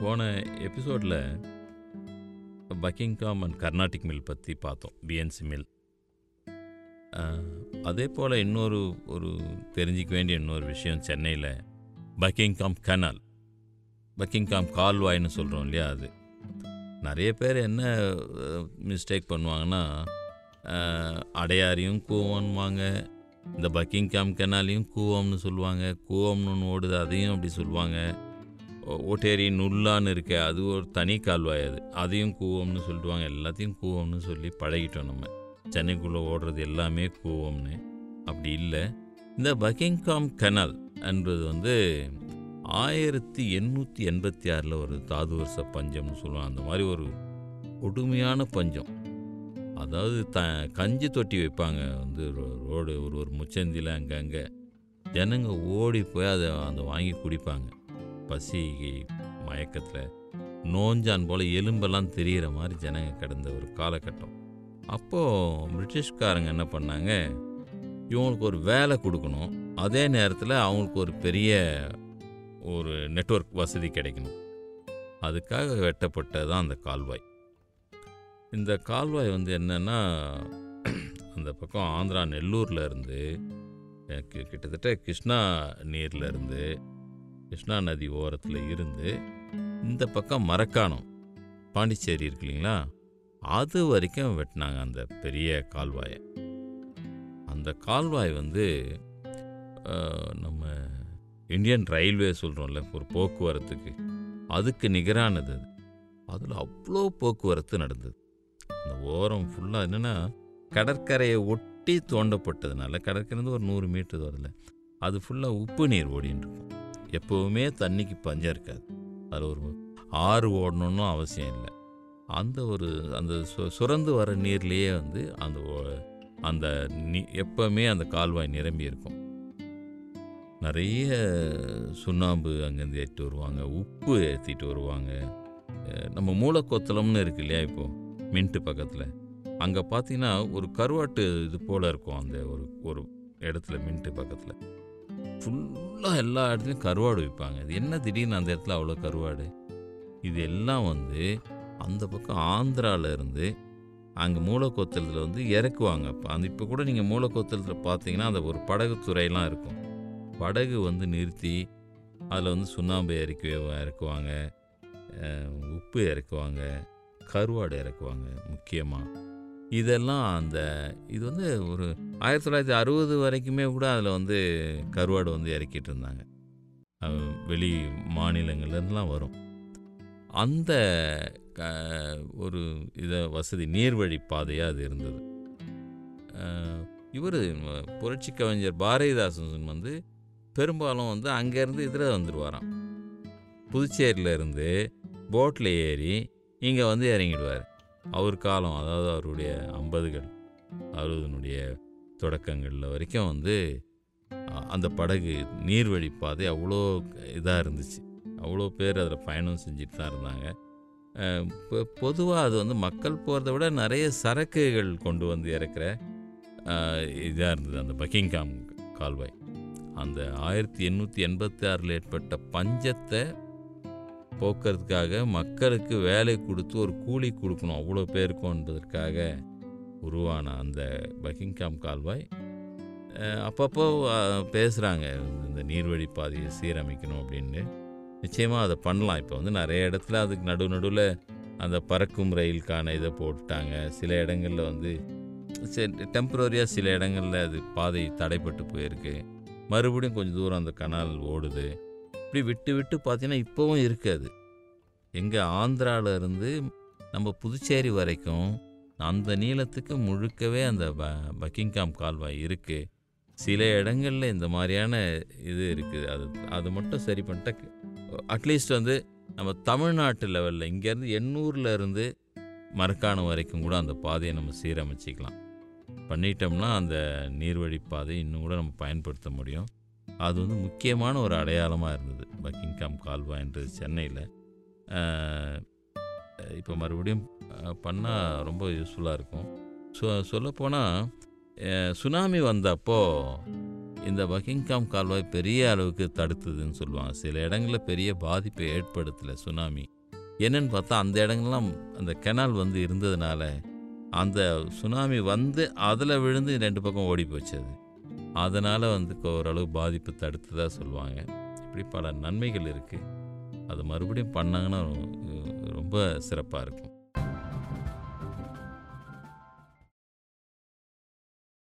போன எபிசோடில் Buckingham and Carnatic mill பற்றி பார்த்தோம் பிஎன்சி மில். அதே போல் இன்னொரு ஒரு தெரிஞ்சிக்க வேண்டிய இன்னொரு விஷயம் சென்னையில் பக்கிங்காம் கனால் பக்கிங்காம் கால்வாய்னு சொல்கிறோம் இல்லையா அது. நிறைய பேர் என்ன மிஸ்டேக் பண்ணுவாங்கன்னா அடையாரையும் கூவம்வாங்க இந்த பக்கிங்காம் கெனாலையும் கூவம்னு சொல்லுவாங்க கூவம்னு ஒன்று ஓடுது அதையும் அப்படி சொல்லுவாங்க. ஓட்டேரி நுல்லான்னு இருக்க அது ஒரு தனி கால்வாய் அது. அதையும் கூவம்னு சொல்லிடுவாங்க எல்லாத்தையும் கூவம்னு சொல்லி பழகிட்டோம் நம்ம. சென்னைக்குள்ளே ஓடுறது எல்லாமே கூவம்னு. அப்படி இல்லை. இந்த பக்கிங்காம் கனல் என்பது வந்து ஆயிரத்தி எண்ணூற்றி எண்பத்தி ஆறில் ஒரு தாது வருஷ பஞ்சம்னு சொல்லுவாங்க. அந்த மாதிரி ஒரு கொடுமையான பஞ்சம். அதாவது த கஞ்சி தொட்டி வைப்பாங்க. வந்து ரோ- ரோடு ஒரு ஒரு முச்சந்தியில் அங்கங்கே. ஜனங்க ஓடி போய் அதை அந்த வாங்கி குடிப்பாங்க. பசி மயக்கத்தில் நோஞ்சான் போல் எலும்பெல்லாம் தெரிகிற மாதிரி ஜனங்க கிடந்த ஒரு காலகட்டம். அப்போது பிரிட்டிஷ்காரங்க என்ன பண்ணாங்க? இவங்களுக்கு ஒரு வேலை கொடுக்கணும். அதே நேரத்தில் அவங்களுக்கு ஒரு பெரிய ஒரு நெட்வொர்க் வசதி கிடைக்கணும். அதுக்காக வெட்டப்பட்டது தான் அந்த கால்வாய். இந்த கால்வாய் வந்து என்னென்னா அந்த பக்கம் ஆந்திரா நெல்லூரில் இருந்து கிட்டத்தட்ட கிருஷ்ணா நீர்லேருந்து இருந்து கிருஷ்ணா நதி ஓரத்தில் இருந்து இந்த பக்கம் மரக்காணம் பாண்டிச்சேரி இருக்கு இல்லைங்களா? அது வரைக்கும் வெட்டினாங்க அந்த பெரிய கால்வாயை. அந்த கால்வாய் வந்து நம்ம இந்தியன் ரயில்வே சொல்கிறோம்ல ஒரு போக்குவரத்துக்கு. அதுக்கு நிகரானது அது. அதில் அவ்வளோ போக்குவரத்து நடந்தது. அந்த ஓரம் ஃபுல்லாக என்னென்னா கடற்கரையை ஒட்டி தோண்டப்பட்டதுனால கடற்கரைந்து ஒரு நூறு மீட்டர் வரல அது ஃபுல்லாக உப்பு நீர் ஓடின்னு இருக்கும். எப்போவுமே தண்ணிக்கு பஞ்சம் இருக்காது. அது ஒரு ஆறு ஓடணும்னு அவசியம் இல்லை. அந்த ஒரு அந்த சு- சுரந்து வர நீர்லேயே வந்து அந்த ஓ- அந்த நீ எப்போவுமே அந்த கால்வாய் நிரம்பி இருக்கும். நிறைய சுண்ணாம்பு அங்கேருந்து ஏற்றிட்டு வருவாங்க உப்பு ஏற்றிட்டு வருவாங்க. நம்ம மூலக்கொத்தளம்னு இருக்கு இல்லையா இப்போது மின்ட்டு பக்கத்தில். அங்கே பார்த்தீங்கன்னா ஒரு கருவாட்டு இது போல் இருக்கும் அந்த ஒரு ஒரு இடத்துல மின்ட்டு பக்கத்தில். ஃபுல்லாக எல்லா இடத்துலையும் கருவாடு விற்பாங்க இது என்ன திடீர்னு அந்த இடத்துல அவ்வளோ கருவாடு? இது எல்லாம் வந்து அந்த பக்கம் ஆந்திரால இருந்து அங்கே மூலக்கோத்தலத்தில் வந்து இறக்குவாங்க. இப்போ அந்த இப்போ கூட நீங்கள் மூலக்கோத்தலத்தில் பார்த்தீங்கன்னா அந்த ஒரு படகு துறையெல்லாம் இருக்கும். படகு வந்து நிறுத்தி அதில் வந்து சுண்ணாம்பு இறக்கி இறக்குவாங்க. உப்பு இறக்குவாங்க. கருவாடு இறக்குவாங்க முக்கியமாக இதெல்லாம் அந்த இது வந்து ஒரு ஆயிரத்தி தொள்ளாயிரத்தி அறுபது வரைக்குமே கூட அதில் வந்து கருவாடு வந்து இறக்கிட்டு இருந்தாங்க. வெளி மாநிலங்கள்லாம் வரும். அந்த க ஒரு இதை வசதி நீர்வழி பாதையாக அது இருந்தது. இவர் புரட்சி கவிஞர் பாரதிதாசன் வந்து பெரும்பாலும் வந்து அங்கேருந்து இதில் வந்துடுவாராம் புதுச்சேரியிலேருந்து போட்டில் ஏறி இங்கே வந்து இறங்கிடுவார். அவர் காலம் அதாவது அவருடைய ஐம்பதுகள் அறுபதுனுடைய தொடக்கங்களில் வரைக்கும் வந்து அந்த படகு நீர்வழி பாதை அவ்வளோ இதாக இருந்துச்சு. அவ்வளோ பேர் அதில் பயணம் செஞ்சுட்டு தான் இருந்தாங்க. பொதுவாக அது வந்து மக்கள் போகிறத விட நிறைய சரக்குகள் கொண்டு வந்து இறக்குற இதாக இருந்தது அந்த பக்கிங்காம் கால்வாய். அந்த ஆயிரத்தி எண்ணூற்றி எண்பத்தி ஆறில் ஏற்பட்ட பஞ்சத்தை போக்குறதுக்காக மக்களுக்கு வேலை கொடுத்து ஒரு கூலி கொடுக்கணும் அவ்வளோ பேருக்கும் என்பதற்காக உருவான அந்த பக்கிங்காம் கால்வாய் அப்பப்போ பேசுகிறாங்க இந்த நீர்வழி பாதையை சீரமைக்கணும் அப்படின்னு. நிச்சயமாக அதை பண்ணலாம். இப்போ வந்து நிறைய இடத்துல அதுக்கு நடு நடுவில் அந்த பறக்கும் ரயிலுக்கான இதை போட்டுட்டாங்க சில இடங்களில் வந்து டெம்பரரியாக சில இடங்களில் அது பாதை தடைப்பட்டு போயிருக்கு. மறுபடியும் கொஞ்சம் தூரம் அந்த கனால் ஓடுது. இப்படி விட்டு விட்டு பார்த்தீங்கன்னா இப்போவும் இருக்காது எங்கே ஆந்திராவிலேருந்து நம்ம புதுச்சேரி வரைக்கும் அந்த நீளத்துக்கு முழுக்கவே அந்த ப பக்கிங்காம் கால்வாய் இருக்குது சில இடங்களில் இந்த மாதிரியான இது இருக்குது. அது அது மட்டும் சரி பண்ணிட்டா அட்லீஸ்ட் வந்து நம்ம தமிழ்நாட்டு லெவலில் இங்கேருந்து எண்ணூரில் இருந்து மரக்காணம் வரைக்கும் கூட அந்த பாதையை நம்ம சீரமைச்சிக்கலாம். பண்ணிட்டோம்னா அந்த நீர்வழி பாதை இன்னும் கூட நம்ம பயன்படுத்த முடியும். அது வந்து முக்கியமான ஒரு அடையாளமாக இருந்தது. பக்கிங்காம் கால்வாய்ன்றது சென்னையில். இப்போ மறுபடியும் பண்ணால் ரொம்ப யூஸ்ஃபுல்லாக இருக்கும். ஸோ சொல்லப்போனால் சுனாமி வந்தப்போ இந்த பக்கிங்காம் கால்வாய் பெரிய அளவுக்கு தடுத்ததுன்னு சொல்லுவாங்க. சில இடங்களில் பெரிய பாதிப்பை ஏற்படுத்தலை சுனாமி என்னன்னு பார்த்தா அந்த இடங்கள்லாம் அந்த கெனால் வந்து இருந்ததுனால அந்த சுனாமி வந்து அதில் விழுந்து ரெண்டு பக்கம் ஓடி போச்சது அது. அதனால் வந்து ஓரளவு பாதிப்பு தடுத்ததாக சொல்லுவாங்க. இப்படி பல நன்மைகள் இருக்குது அது மறுபடியும் பண்ணாங்கன்னா ரொம்ப சிறப்பாக இருக்கும்.